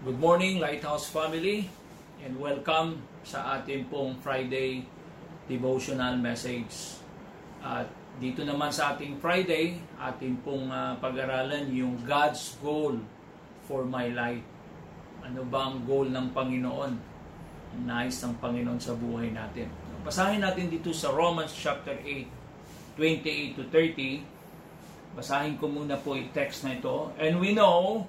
Good morning, Lighthouse family, and welcome sa ating pong Friday devotional message. At dito naman sa ating Friday, ating pong uh, pag-aralan yung God's goal for my life. Ano ba ang goal ng Panginoon? Ang nais ng Panginoon sa buhay natin. Basahin natin dito sa Romans chapter 8, 28 to 30. Basahin ko muna po yung text na ito. And we know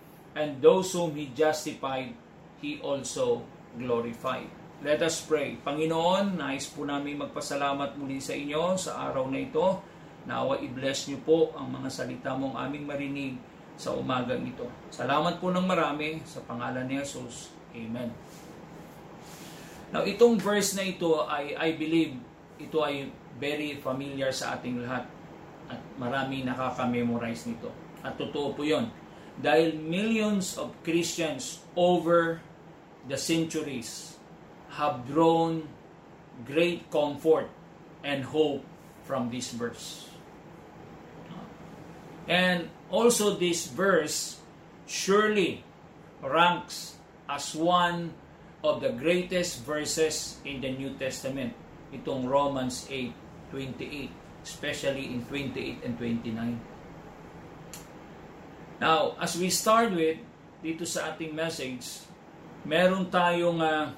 and those whom He justified, He also glorified. Let us pray. Panginoon, nais po namin magpasalamat muli sa inyo sa araw na ito. Nawa i-bless niyo po ang mga salita mong aming marinig sa umagang ito. Salamat po ng marami sa pangalan ni Jesus. Amen. Now, itong verse na ito ay I believe ito ay very familiar sa ating lahat at marami nakaka-memorize nito. At totoo po 'yon dahil millions of Christians over the centuries have drawn great comfort and hope from this verse. And also this verse surely ranks as one of the greatest verses in the New Testament. Itong Romans 8:28, especially in 28 and 29. Now, as we start with, dito sa ating message, meron tayong uh,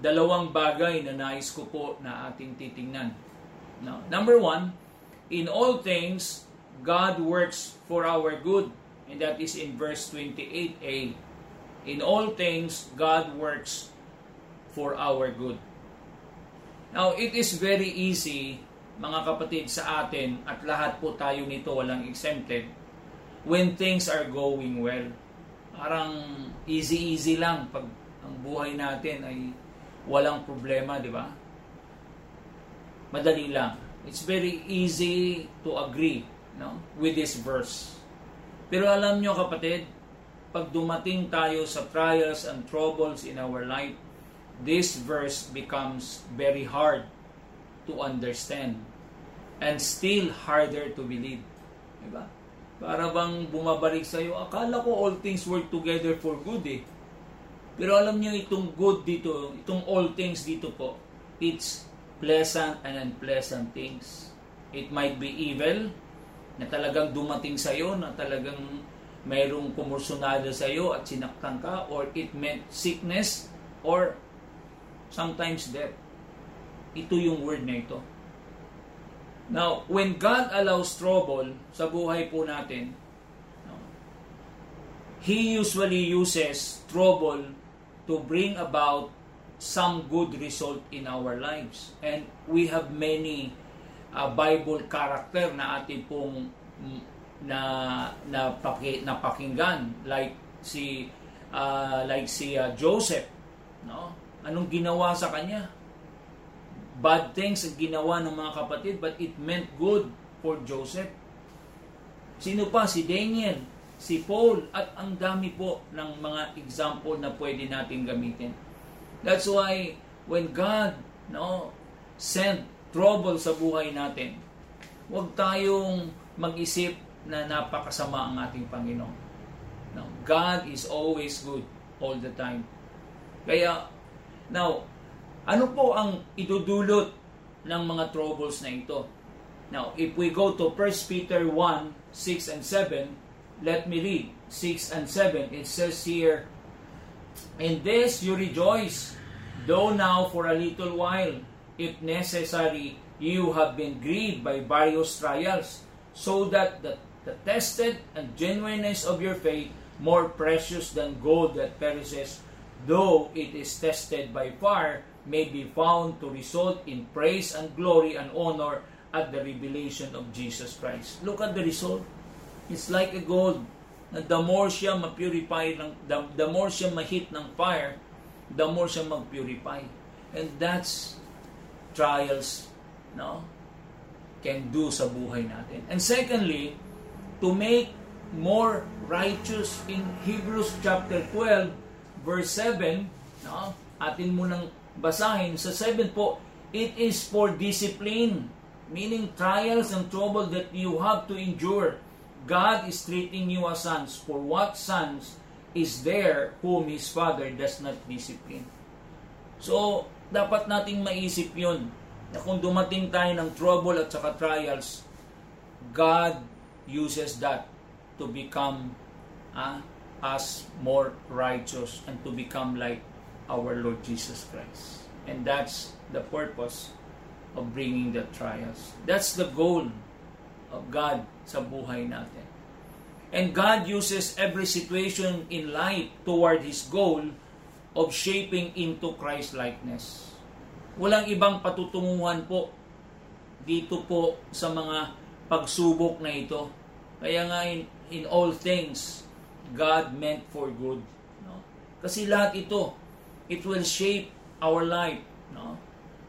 dalawang bagay na nais ko po na ating titingnan. Now, number one, in all things, God works for our good. And that is in verse 28a. In all things, God works for our good. Now, it is very easy, mga kapatid, sa atin, at lahat po tayo nito walang exempted, when things are going well. Parang easy-easy lang pag ang buhay natin ay walang problema, di ba? Madali lang. It's very easy to agree no, with this verse. Pero alam nyo kapatid, pag dumating tayo sa trials and troubles in our life, this verse becomes very hard to understand and still harder to believe. Diba? Para bang bumabalik sa iyo, akala ko all things work together for good eh. Pero alam niyo itong good dito, itong all things dito po, it's pleasant and unpleasant things. It might be evil, na talagang dumating sa iyo, na talagang mayroong kumursunada sa iyo at sinaktan ka, or it meant sickness, or sometimes death. Ito yung word na ito. Now, when God allows trouble sa buhay po natin, He usually uses trouble to bring about some good result in our lives. And we have many uh, Bible character na atin pong na na paki, napakinggan. Like si uh, like si uh, Joseph no? Anong ginawa sa kanya bad things ang ginawa ng mga kapatid but it meant good for Joseph. Sino pa? Si Daniel, si Paul, at ang dami po ng mga example na pwede natin gamitin. That's why when God no, sent trouble sa buhay natin, huwag tayong mag-isip na napakasama ang ating Panginoon. No, God is always good all the time. Kaya, now, ano po ang idudulot ng mga troubles na ito? Now, if we go to 1 Peter 1, 6 and 7, let me read 6 and 7. It says here, In this you rejoice, though now for a little while, if necessary, you have been grieved by various trials, so that the, the tested and genuineness of your faith, more precious than gold that perishes, though it is tested by fire, may be found to result in praise and glory and honor at the revelation of Jesus Christ. Look at the result. It's like a gold. na the more siya ma-purify, ng, the, the more siya ma-hit ng fire, the more siya mag-purify. And that's trials, no? Can do sa buhay natin. And secondly, to make more righteous in Hebrews chapter 12 verse 7, no? Atin mo nang basahin sa 7 po, it is for discipline, meaning trials and trouble that you have to endure. God is treating you as sons. For what sons is there whom his father does not discipline? So, dapat nating maisip yun na kung dumating tayo ng trouble at saka trials, God uses that to become uh, us more righteous and to become like our Lord Jesus Christ. And that's the purpose of bringing the trials. That's the goal of God sa buhay natin. And God uses every situation in life toward His goal of shaping into Christ likeness. Walang ibang patutunguhan po dito po sa mga pagsubok na ito. Kaya nga in, in all things, God meant for good. No? Kasi lahat ito, it will shape our life no?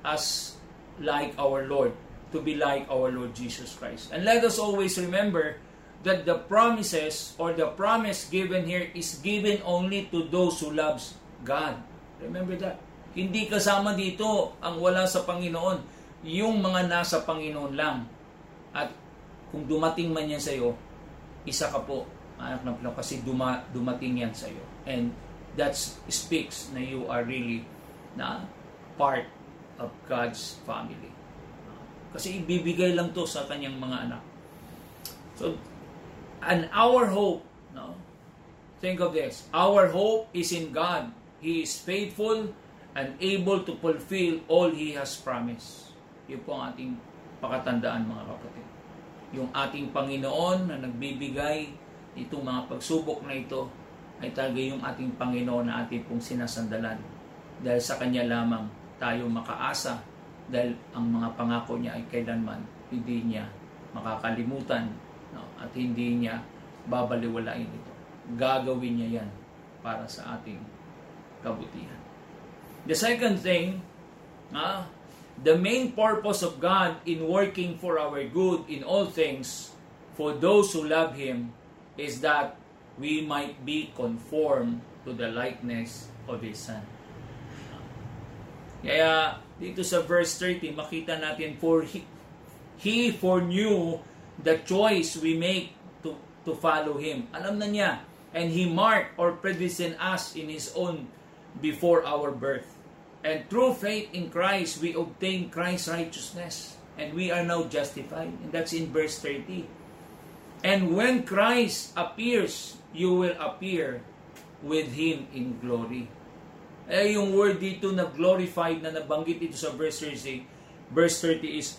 as like our Lord, to be like our Lord Jesus Christ. And let us always remember that the promises or the promise given here is given only to those who loves God. Remember that. Hindi kasama dito ang wala sa Panginoon. Yung mga nasa Panginoon lang. At kung dumating man yan sa iyo, isa ka po, anak ng Panginoon, kasi duma, dumating yan sa iyo. And that speaks na you are really na part of God's family. Kasi ibibigay lang to sa kanyang mga anak. So, and our hope, no? Think of this. Our hope is in God. He is faithful and able to fulfill all He has promised. Yun po ang ating pakatandaan mga kapatid. Yung ating Panginoon na nagbibigay itong mga pagsubok na ito ay talaga yung ating Panginoon na ating pong sinasandalan. Dahil sa Kanya lamang tayo makaasa dahil ang mga pangako niya ay kailanman hindi niya makakalimutan no? at hindi niya babaliwalain ito. Gagawin niya yan para sa ating kabutihan. The second thing, uh, the main purpose of God in working for our good in all things for those who love Him is that we might be conformed to the likeness of His Son. Kaya dito sa verse 30, makita natin, For He, he foreknew the choice we make to, to follow Him. Alam na niya. And He marked or predestined us in His own before our birth. And through faith in Christ, we obtain Christ's righteousness. And we are now justified. And that's in verse 30. And when Christ appears, you will appear with Him in glory. Eh, yung word dito na glorified na nabanggit dito sa verse 30, verse 30 is,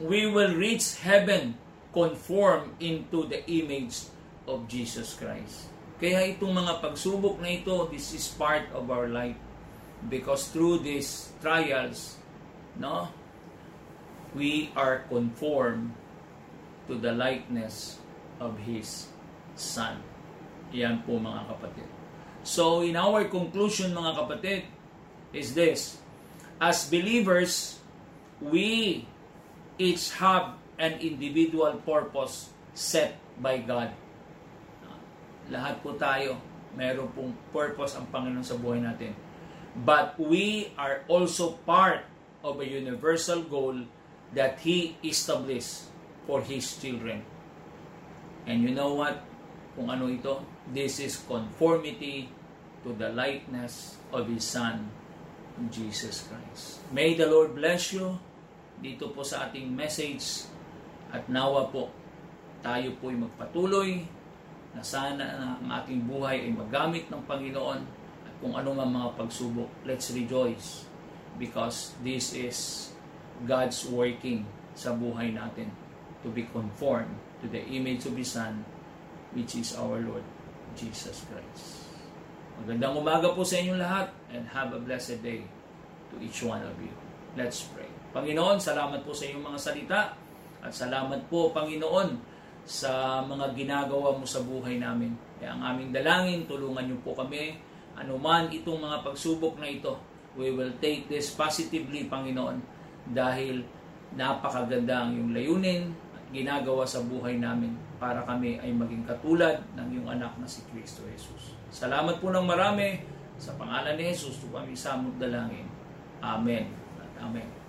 we will reach heaven conform into the image of Jesus Christ. Kaya itong mga pagsubok na ito, this is part of our life. Because through these trials, no, we are conformed to the likeness of His Son. Yan po mga kapatid. So, in our conclusion mga kapatid, is this. As believers, we each have an individual purpose set by God. Lahat po tayo, meron pong purpose ang Panginoon sa buhay natin. But we are also part of a universal goal that He established for His children. And you know what? Kung ano ito? This is conformity to the likeness of His Son, Jesus Christ. May the Lord bless you dito po sa ating message at nawa po tayo po'y magpatuloy na sana ang ating buhay ay magamit ng Panginoon at kung ano man mga pagsubok, let's rejoice because this is God's working sa buhay natin to be conformed to the image of His Son which is our Lord Jesus Christ. Magandang umaga po sa inyong lahat and have a blessed day to each one of you. Let's pray. Panginoon, salamat po sa inyong mga salita at salamat po, Panginoon, sa mga ginagawa mo sa buhay namin. Kaya ang aming dalangin, tulungan niyo po kami, anuman itong mga pagsubok na ito, we will take this positively, Panginoon, dahil napakaganda ang iyong layunin ginagawa sa buhay namin para kami ay maging katulad ng iyong anak na si Kristo Jesus. Salamat po ng marami sa pangalan ni Jesus, ito kami samot dalangin. Amen at Amen.